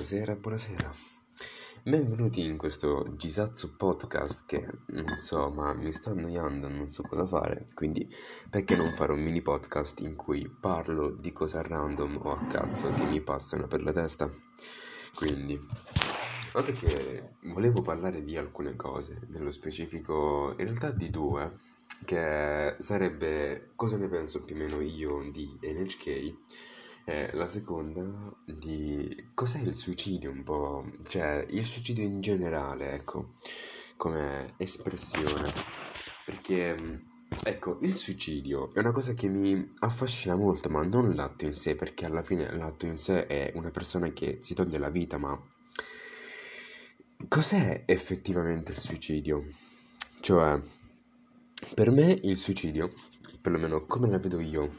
Buonasera, buonasera. Benvenuti in questo Gisazzo podcast che non so, ma mi sto annoiando, non so cosa fare, quindi perché non fare un mini podcast in cui parlo di cose a random o a cazzo che mi passano per la testa? Quindi, oltre che volevo parlare di alcune cose, nello specifico in realtà di due, che sarebbe cosa ne penso più o meno io di NHK eh, la seconda di cos'è il suicidio un po', cioè il suicidio in generale, ecco, come espressione. Perché, ecco, il suicidio è una cosa che mi affascina molto, ma non l'atto in sé, perché alla fine l'atto in sé è una persona che si toglie la vita, ma cos'è effettivamente il suicidio? Cioè, per me il suicidio, perlomeno come la vedo io,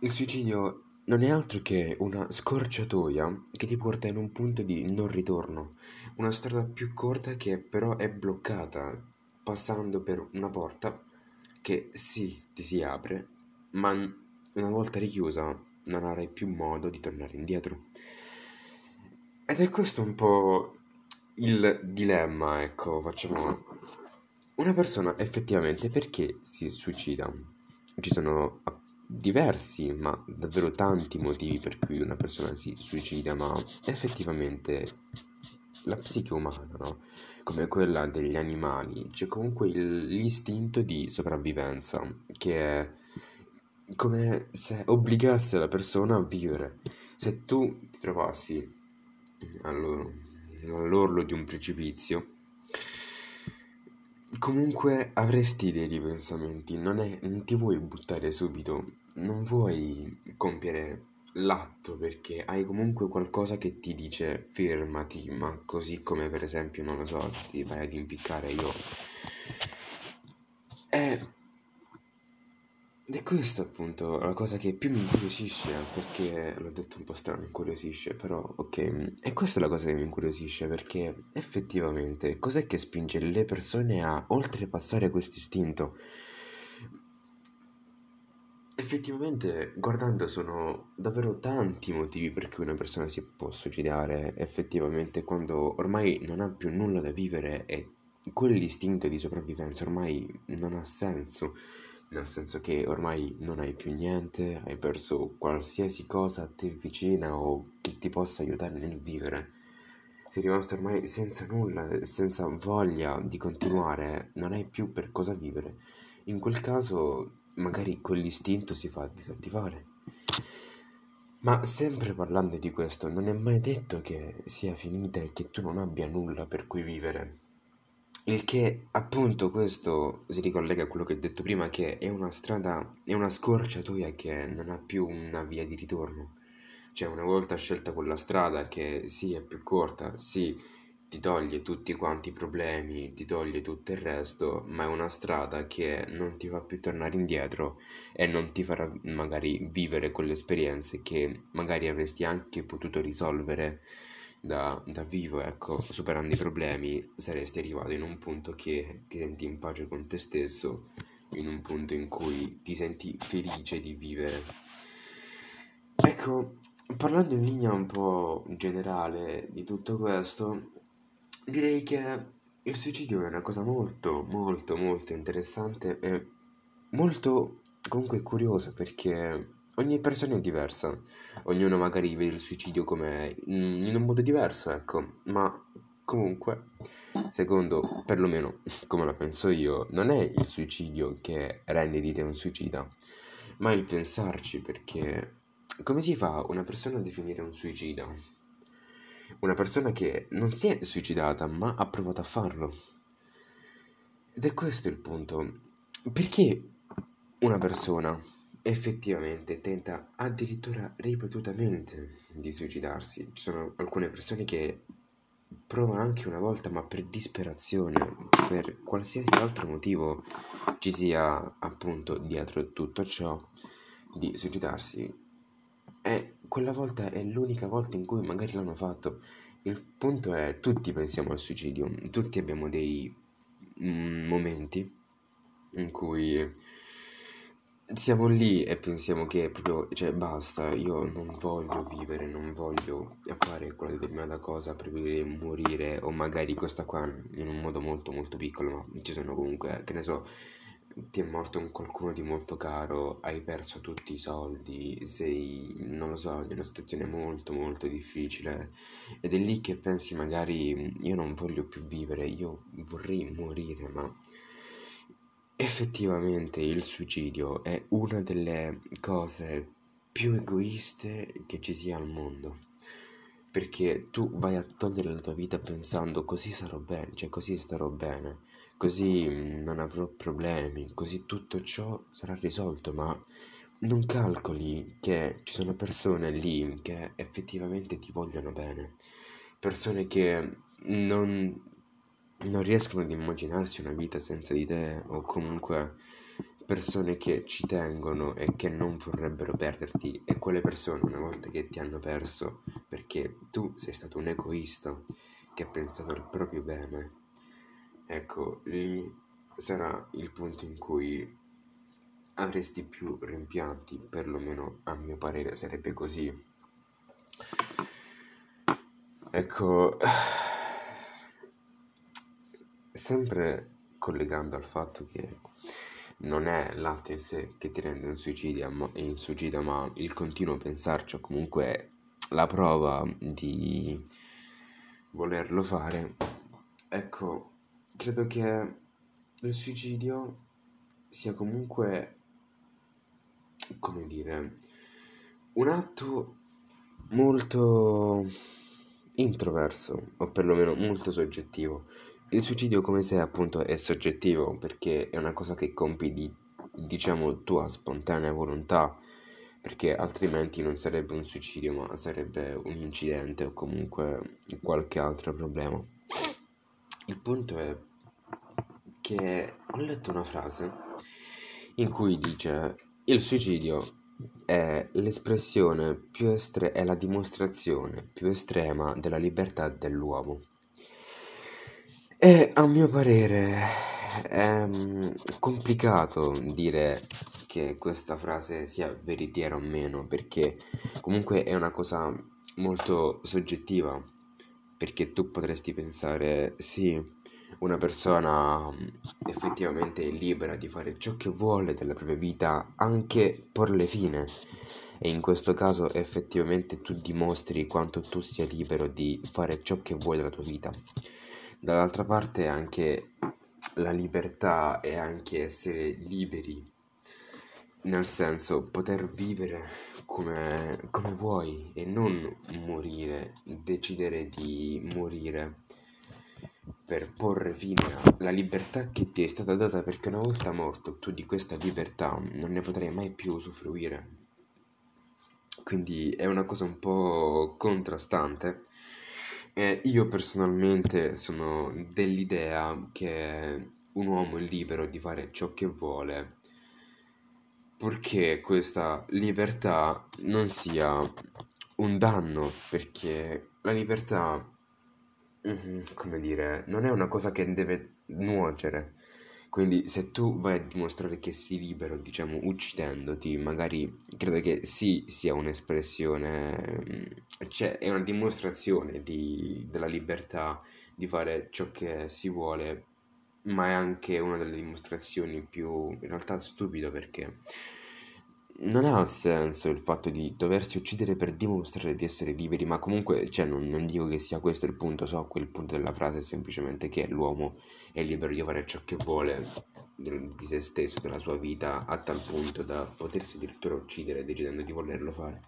il suicidio non è altro che una scorciatoia che ti porta in un punto di non ritorno, una strada più corta che però è bloccata passando per una porta che sì, ti si apre, ma una volta richiusa non avrai più modo di tornare indietro. Ed è questo un po' il dilemma, ecco, facciamo una persona effettivamente perché si suicida? Ci sono diversi, ma davvero tanti motivi per cui una persona si suicida, ma effettivamente la psiche umana, no? come quella degli animali, c'è comunque il, l'istinto di sopravvivenza che è come se obbligasse la persona a vivere. Se tu ti trovassi all'orlo di un precipizio, comunque avresti dei ripensamenti, non, è, non ti vuoi buttare subito. Non vuoi compiere l'atto perché hai comunque qualcosa che ti dice fermati, ma così come per esempio, non lo so, se ti vai ad impiccare io... È... Ed è questa appunto la cosa che più mi incuriosisce, perché l'ho detto un po' strano, incuriosisce, però ok, e questa è la cosa che mi incuriosisce perché effettivamente cos'è che spinge le persone a oltrepassare questo istinto? Effettivamente, guardando, sono davvero tanti i motivi per cui una persona si può suicidare, effettivamente, quando ormai non ha più nulla da vivere e quell'istinto di sopravvivenza ormai non ha senso, nel senso che ormai non hai più niente, hai perso qualsiasi cosa a te vicina o che ti possa aiutare nel vivere. Sei rimasto ormai senza nulla, senza voglia di continuare, non hai più per cosa vivere. In quel caso magari quell'istinto si fa disattivare. Ma sempre parlando di questo, non è mai detto che sia finita e che tu non abbia nulla per cui vivere. Il che, appunto, questo si ricollega a quello che ho detto prima, che è una strada, è una scorciatoia che non ha più una via di ritorno. Cioè, una volta scelta quella strada che sì è più corta, sì ti toglie tutti quanti i problemi, ti toglie tutto il resto, ma è una strada che non ti fa più tornare indietro e non ti farà magari vivere quelle esperienze che magari avresti anche potuto risolvere da, da vivo, ecco, superando i problemi, saresti arrivato in un punto che ti senti in pace con te stesso, in un punto in cui ti senti felice di vivere. Ecco, parlando in linea un po' generale di tutto questo, Direi che il suicidio è una cosa molto, molto, molto interessante e molto comunque curiosa perché ogni persona è diversa, ognuno magari vede il suicidio come in un modo diverso, ecco, ma comunque, secondo perlomeno come la penso io, non è il suicidio che rende di te un suicida, ma il pensarci perché come si fa una persona a definire un suicida? una persona che non si è suicidata ma ha provato a farlo. Ed è questo il punto. Perché una persona effettivamente tenta addirittura ripetutamente di suicidarsi? Ci sono alcune persone che provano anche una volta ma per disperazione, per qualsiasi altro motivo ci sia appunto dietro tutto ciò di suicidarsi e quella volta è l'unica volta in cui magari l'hanno fatto. Il punto è, tutti pensiamo al suicidio, tutti abbiamo dei mm, momenti in cui siamo lì e pensiamo che proprio, cioè basta, io non voglio vivere, non voglio fare quella determinata cosa, preferirei morire o magari questa qua in un modo molto molto piccolo, ma ci sono comunque, che ne so, ti è morto un qualcuno di molto caro, hai perso tutti i soldi, sei, non lo so, in una situazione molto molto difficile ed è lì che pensi magari io non voglio più vivere, io vorrei morire, ma effettivamente il suicidio è una delle cose più egoiste che ci sia al mondo. Perché tu vai a togliere la tua vita pensando così sarò bene, cioè così starò bene così mm, non avrò problemi, così tutto ciò sarà risolto, ma non calcoli che ci sono persone lì che effettivamente ti vogliono bene, persone che non, non riescono ad immaginarsi una vita senza di te o comunque persone che ci tengono e che non vorrebbero perderti e quelle persone una volta che ti hanno perso perché tu sei stato un egoista che ha pensato al proprio bene Ecco, lì sarà il punto in cui avresti più rimpianti, perlomeno a mio parere sarebbe così. Ecco, sempre collegando al fatto che non è l'atto in sé che ti rende un suicidio, ma, in suicida, ma il continuo pensarci o comunque la prova di volerlo fare. Ecco, credo che il suicidio sia comunque, come dire, un atto molto introverso, o perlomeno molto soggettivo. Il suicidio come se appunto è soggettivo perché è una cosa che compi di, diciamo, tua spontanea volontà, perché altrimenti non sarebbe un suicidio, ma sarebbe un incidente o comunque qualche altro problema. Il punto è che ho letto una frase in cui dice il suicidio è l'espressione più estrema, è la dimostrazione più estrema della libertà dell'uomo. E a mio parere è mm, complicato dire che questa frase sia veritiera o meno, perché comunque è una cosa molto soggettiva, perché tu potresti pensare sì, una persona mm, effettivamente è libera di fare ciò che vuole della propria vita, anche porle fine. E in questo caso effettivamente tu dimostri quanto tu sia libero di fare ciò che vuoi della tua vita. Dall'altra parte anche la libertà è anche essere liberi, nel senso poter vivere come, come vuoi e non morire, decidere di morire per porre fine alla libertà che ti è stata data perché una volta morto tu di questa libertà non ne potrai mai più usufruire. Quindi è una cosa un po' contrastante. E io personalmente sono dell'idea che un uomo è libero di fare ciò che vuole, purché questa libertà non sia un danno, perché la libertà Mh-mh, come dire, non è una cosa che deve nuocere. Quindi se tu vai a dimostrare che sei libero, diciamo, uccidendoti, magari credo che sì sia un'espressione, cioè è una dimostrazione di della libertà di fare ciò che si vuole, ma è anche una delle dimostrazioni più in realtà stupido perché non ha senso il fatto di doversi uccidere per dimostrare di essere liberi, ma comunque, cioè, non, non dico che sia questo il punto, so quel punto della frase è semplicemente che l'uomo è libero di fare ciò che vuole di se stesso, della sua vita, a tal punto da potersi addirittura uccidere decidendo di volerlo fare.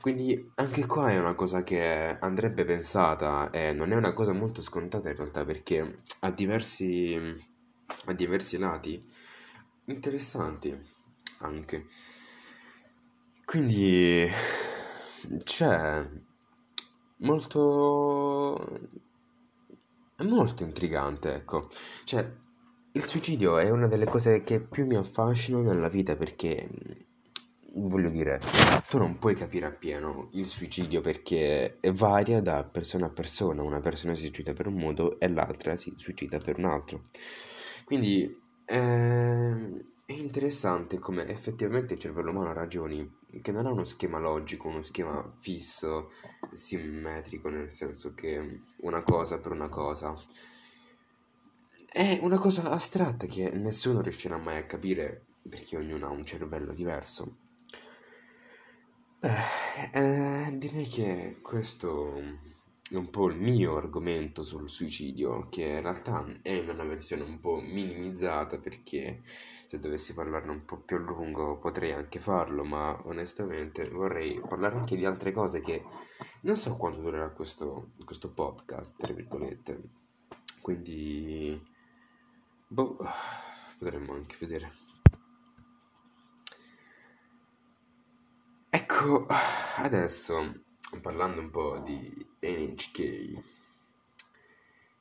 Quindi anche qua è una cosa che andrebbe pensata e non è una cosa molto scontata in realtà perché ha diversi, ha diversi lati interessanti anche. Quindi c'è molto... è molto intrigante, ecco. Cioè, il suicidio è una delle cose che più mi affascinano nella vita perché, voglio dire, tu non puoi capire appieno il suicidio perché varia da persona a persona. Una persona si suicida per un modo e l'altra si suicida per un altro. Quindi è, è interessante come effettivamente il cervello umano ragioni, che non ha uno schema logico, uno schema fisso, simmetrico, nel senso che una cosa per una cosa. È una cosa astratta che nessuno riuscirà mai a capire perché ognuno ha un cervello diverso. Eh, eh, direi che questo un po' il mio argomento sul suicidio, che in realtà è una versione un po' minimizzata perché se dovessi parlarne un po' più a lungo potrei anche farlo, ma onestamente vorrei parlare anche di altre cose che non so quanto durerà questo, questo podcast, tra virgolette. Quindi, boh, potremmo anche vedere. Ecco, adesso parlando un po' di NHK.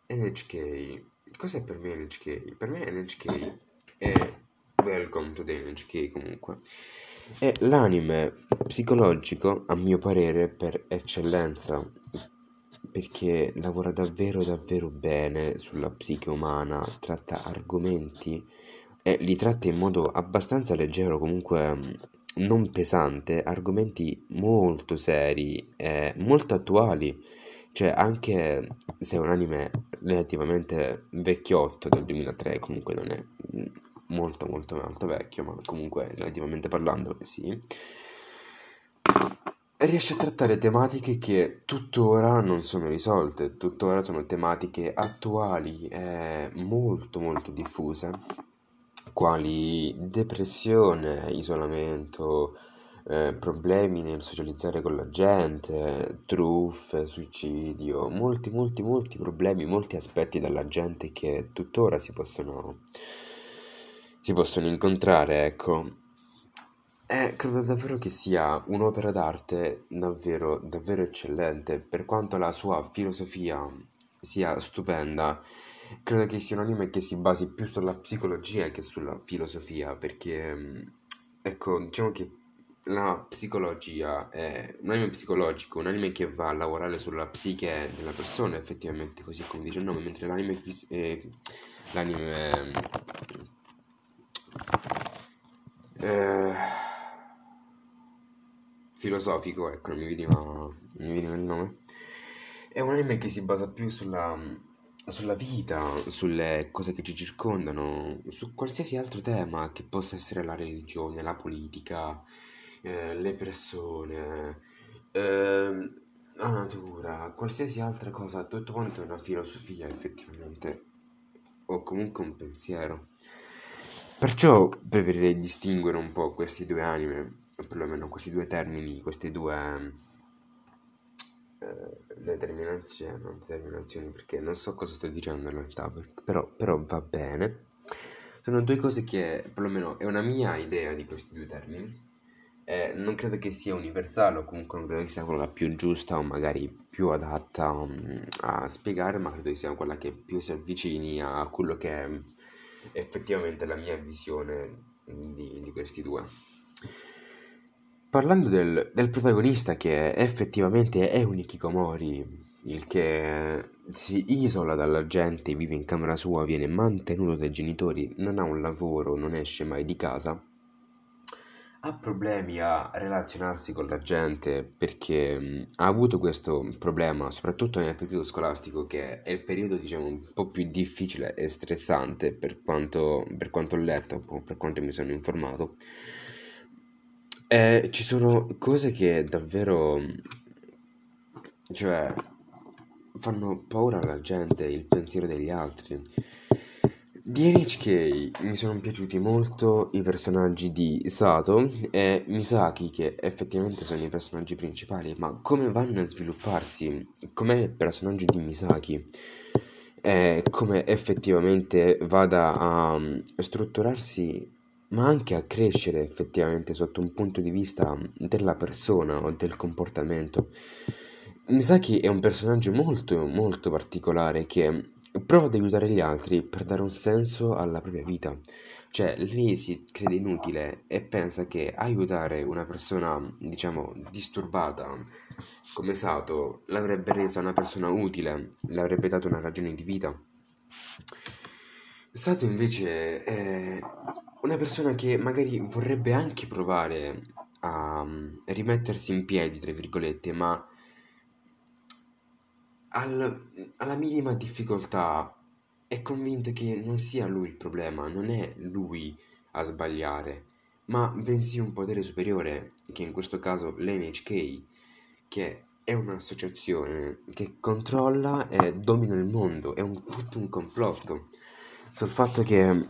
NHK, cos'è per me NHK? Per me NHK è Welcome to the NHK comunque. È l'anime psicologico, a mio parere, per eccellenza, perché lavora davvero davvero bene sulla psiche umana, tratta argomenti e li tratta in modo abbastanza leggero, comunque non pesante, argomenti molto seri, e molto attuali, cioè anche se è un anime relativamente vecchiotto del 2003, comunque non è molto molto molto vecchio, ma comunque relativamente parlando sì, riesce a trattare tematiche che tuttora non sono risolte, tuttora sono tematiche attuali e molto molto diffuse quali depressione, isolamento, eh, problemi nel socializzare con la gente, truffe, suicidio, molti, molti, molti problemi, molti aspetti della gente che tuttora si possono, si possono incontrare, ecco. Eh, credo davvero che sia un'opera d'arte davvero, davvero eccellente, per quanto la sua filosofia sia stupenda credo che sia un anime che si basi più sulla psicologia che sulla filosofia, perché mm, ecco, diciamo che la psicologia è un anime psicologico, un anime che va a lavorare sulla psiche della persona, effettivamente, così come dice il nome, mentre l'anime, eh, l'anime eh, filosofico, ecco, non mi veniva, non mi veniva il nome, è un anime che si basa più sulla sulla vita, sulle cose che ci circondano, su qualsiasi altro tema che possa essere la religione, la politica, eh, le persone, eh, la natura, qualsiasi altra cosa, tutto quanto è una filosofia effettivamente, o comunque un pensiero. Perciò preferirei distinguere un po' questi due anime, o perlomeno questi due termini, questi due eh, determinazioni, non determinazioni perché non so cosa sto dicendo in realtà, però, però va bene. Sono due cose che, perlomeno, è una mia idea di questi due termini. Eh, non credo che sia universale o comunque non credo che sia quella più giusta o magari più adatta um, a spiegare, ma credo che sia quella che più si avvicini a quello che è effettivamente la mia visione di, di questi due. Parlando del, del protagonista che effettivamente è un Ikikomori, il che si isola dalla gente, vive in camera sua, viene mantenuto dai genitori, non ha un lavoro, non esce mai di casa, ha problemi a relazionarsi con la gente perché mh, ha avuto questo problema soprattutto nel periodo scolastico che è il periodo diciamo un po' più difficile e stressante per quanto, per quanto ho letto, per quanto mi sono informato eh, ci sono cose che davvero, cioè, fanno paura alla gente, il pensiero degli altri. Di NHK mi sono piaciuti molto i personaggi di Sato e Misaki, che effettivamente sono i personaggi principali, ma come vanno a svilupparsi, com'è il personaggio di Misaki, e come effettivamente vada a strutturarsi ma anche a crescere effettivamente sotto un punto di vista della persona o del comportamento. Misaki è un personaggio molto molto particolare che prova ad aiutare gli altri per dare un senso alla propria vita. Cioè, lei si crede inutile e pensa che aiutare una persona, diciamo, disturbata come Sato l'avrebbe resa una persona utile, le avrebbe dato una ragione di vita. Sato invece è una persona che magari vorrebbe anche provare a mm, rimettersi in piedi, tra virgolette, ma al- alla minima difficoltà è convinto che non sia lui il problema, non è lui a sbagliare, ma bensì un potere superiore, che in questo caso l'NHK, che è un'associazione che controlla e domina il mondo, è un- tutto un complotto. Sul fatto che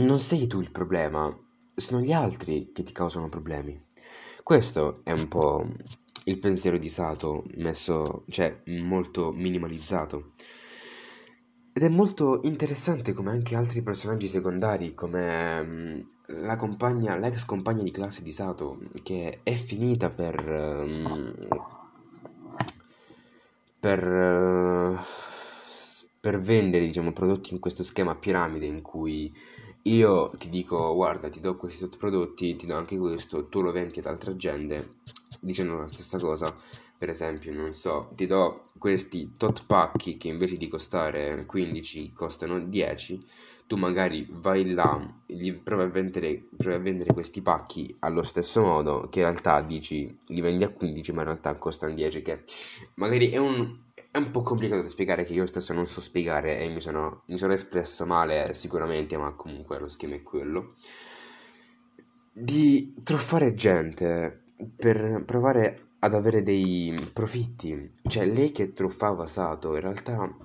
non sei tu il problema, sono gli altri che ti causano problemi. Questo è un po' il pensiero di Sato messo, cioè molto minimalizzato. Ed è molto interessante come anche altri personaggi secondari, come mm, la compagna, l'ex compagna di classe di Sato, che è finita per... mm, per... eh, per vendere, diciamo, prodotti in questo schema piramide in cui io ti dico, guarda, ti do questi prodotti, ti do anche questo, tu lo vendi ad altra gente, dicendo la stessa cosa. Per esempio, non so, ti do questi tot pacchi che invece di costare 15 costano 10, tu magari vai là, gli provi a vendere, provi a vendere questi pacchi allo stesso modo, che in realtà dici li vendi a 15, ma in realtà costano 10, che magari è un, è un po' complicato da spiegare che io stesso non so spiegare e mi sono, mi sono espresso male sicuramente, ma comunque lo schema è quello. Di truffare gente per provare ad avere dei profitti. Cioè, lei che truffava Sato, in realtà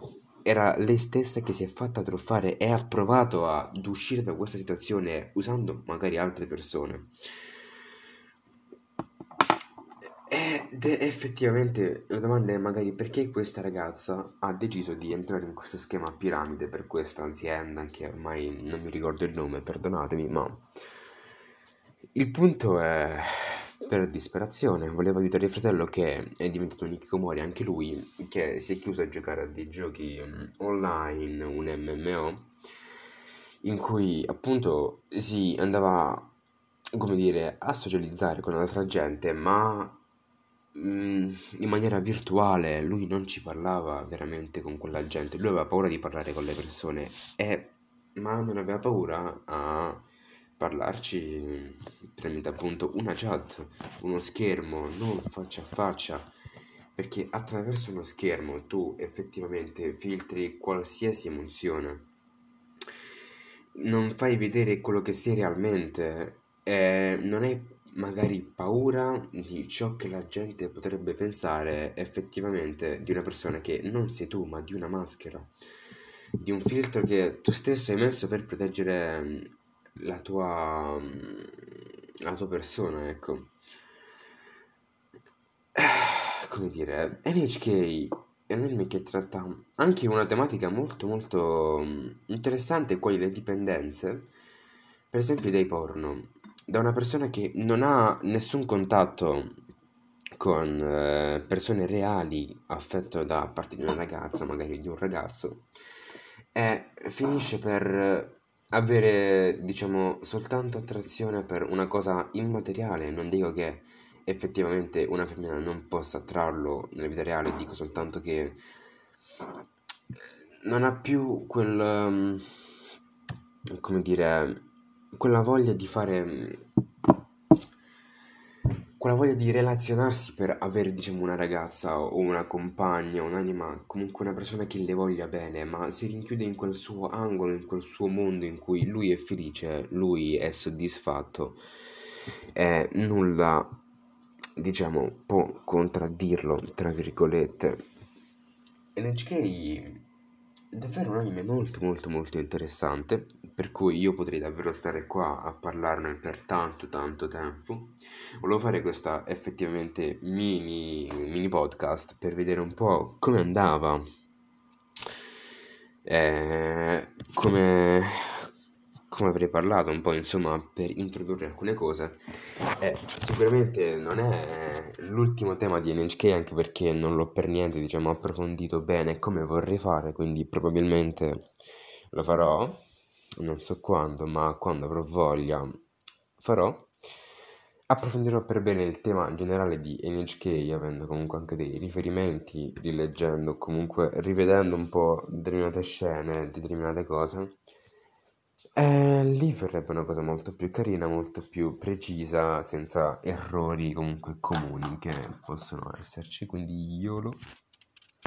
era lei stessa che si è fatta truffare e ha provato ad uscire da questa situazione usando magari altre persone. Ed è effettivamente la domanda è magari perché questa ragazza ha deciso di entrare in questo schema a piramide per questa azienda che ormai non mi ricordo il nome, perdonatemi, ma il punto è per disperazione, voleva aiutare il fratello che è diventato un Hikikomori anche lui, che si è chiuso a giocare a dei giochi mm, online, un MMO, in cui appunto si andava, come dire, a socializzare con altra gente, ma in maniera virtuale, lui non ci parlava veramente con quella gente, lui aveva paura di parlare con le persone, e, ma non aveva paura a parlarci tramite appunto una chat, uno schermo, non faccia a faccia, perché attraverso uno schermo tu effettivamente filtri qualsiasi emozione, non fai vedere quello che sei realmente, e non hai magari paura di ciò che la gente potrebbe pensare effettivamente di una persona che non sei tu, ma di una maschera, di un filtro che tu stesso hai messo per proteggere la tua, la tua persona, ecco. Come dire, NHK è un anime che tratta anche una tematica molto molto mm, interessante, quali le dipendenze, per esempio dei porno, da una persona che non ha nessun contatto con eh, persone reali affetto da parte di una ragazza, magari di un ragazzo, e finisce per avere, diciamo, soltanto attrazione per una cosa immateriale. Non dico che effettivamente una femmina non possa attrarlo nella vita reale, dico soltanto che non ha più quel, um, come dire, quella voglia di fare quella voglia di relazionarsi per avere, diciamo, una ragazza o una compagna, un'anima, comunque una persona che le voglia bene, ma si rinchiude in quel suo angolo, in quel suo mondo in cui lui è felice, lui è soddisfatto e nulla, diciamo, può contraddirlo, tra virgolette. NHK davvero un anime molto molto molto interessante, per cui io potrei davvero stare qua a parlarne per tanto tanto tempo. Volevo fare questa effettivamente mini, mini podcast per vedere un po' come andava, eh, come, come avrei parlato un po' insomma per introdurre alcune cose. Eh, sicuramente non è l'ultimo tema di NHK anche perché non l'ho per niente diciamo approfondito bene come vorrei fare, quindi probabilmente lo farò, non so quando, ma quando avrò voglia farò. Approfondirò per bene il tema generale di NHK, avendo comunque anche dei riferimenti, rileggendo, comunque rivedendo un po' determinate scene, determinate cose Eh, lì verrebbe una cosa molto più carina, molto più precisa, senza errori comunque comuni che possono esserci, quindi YOLO.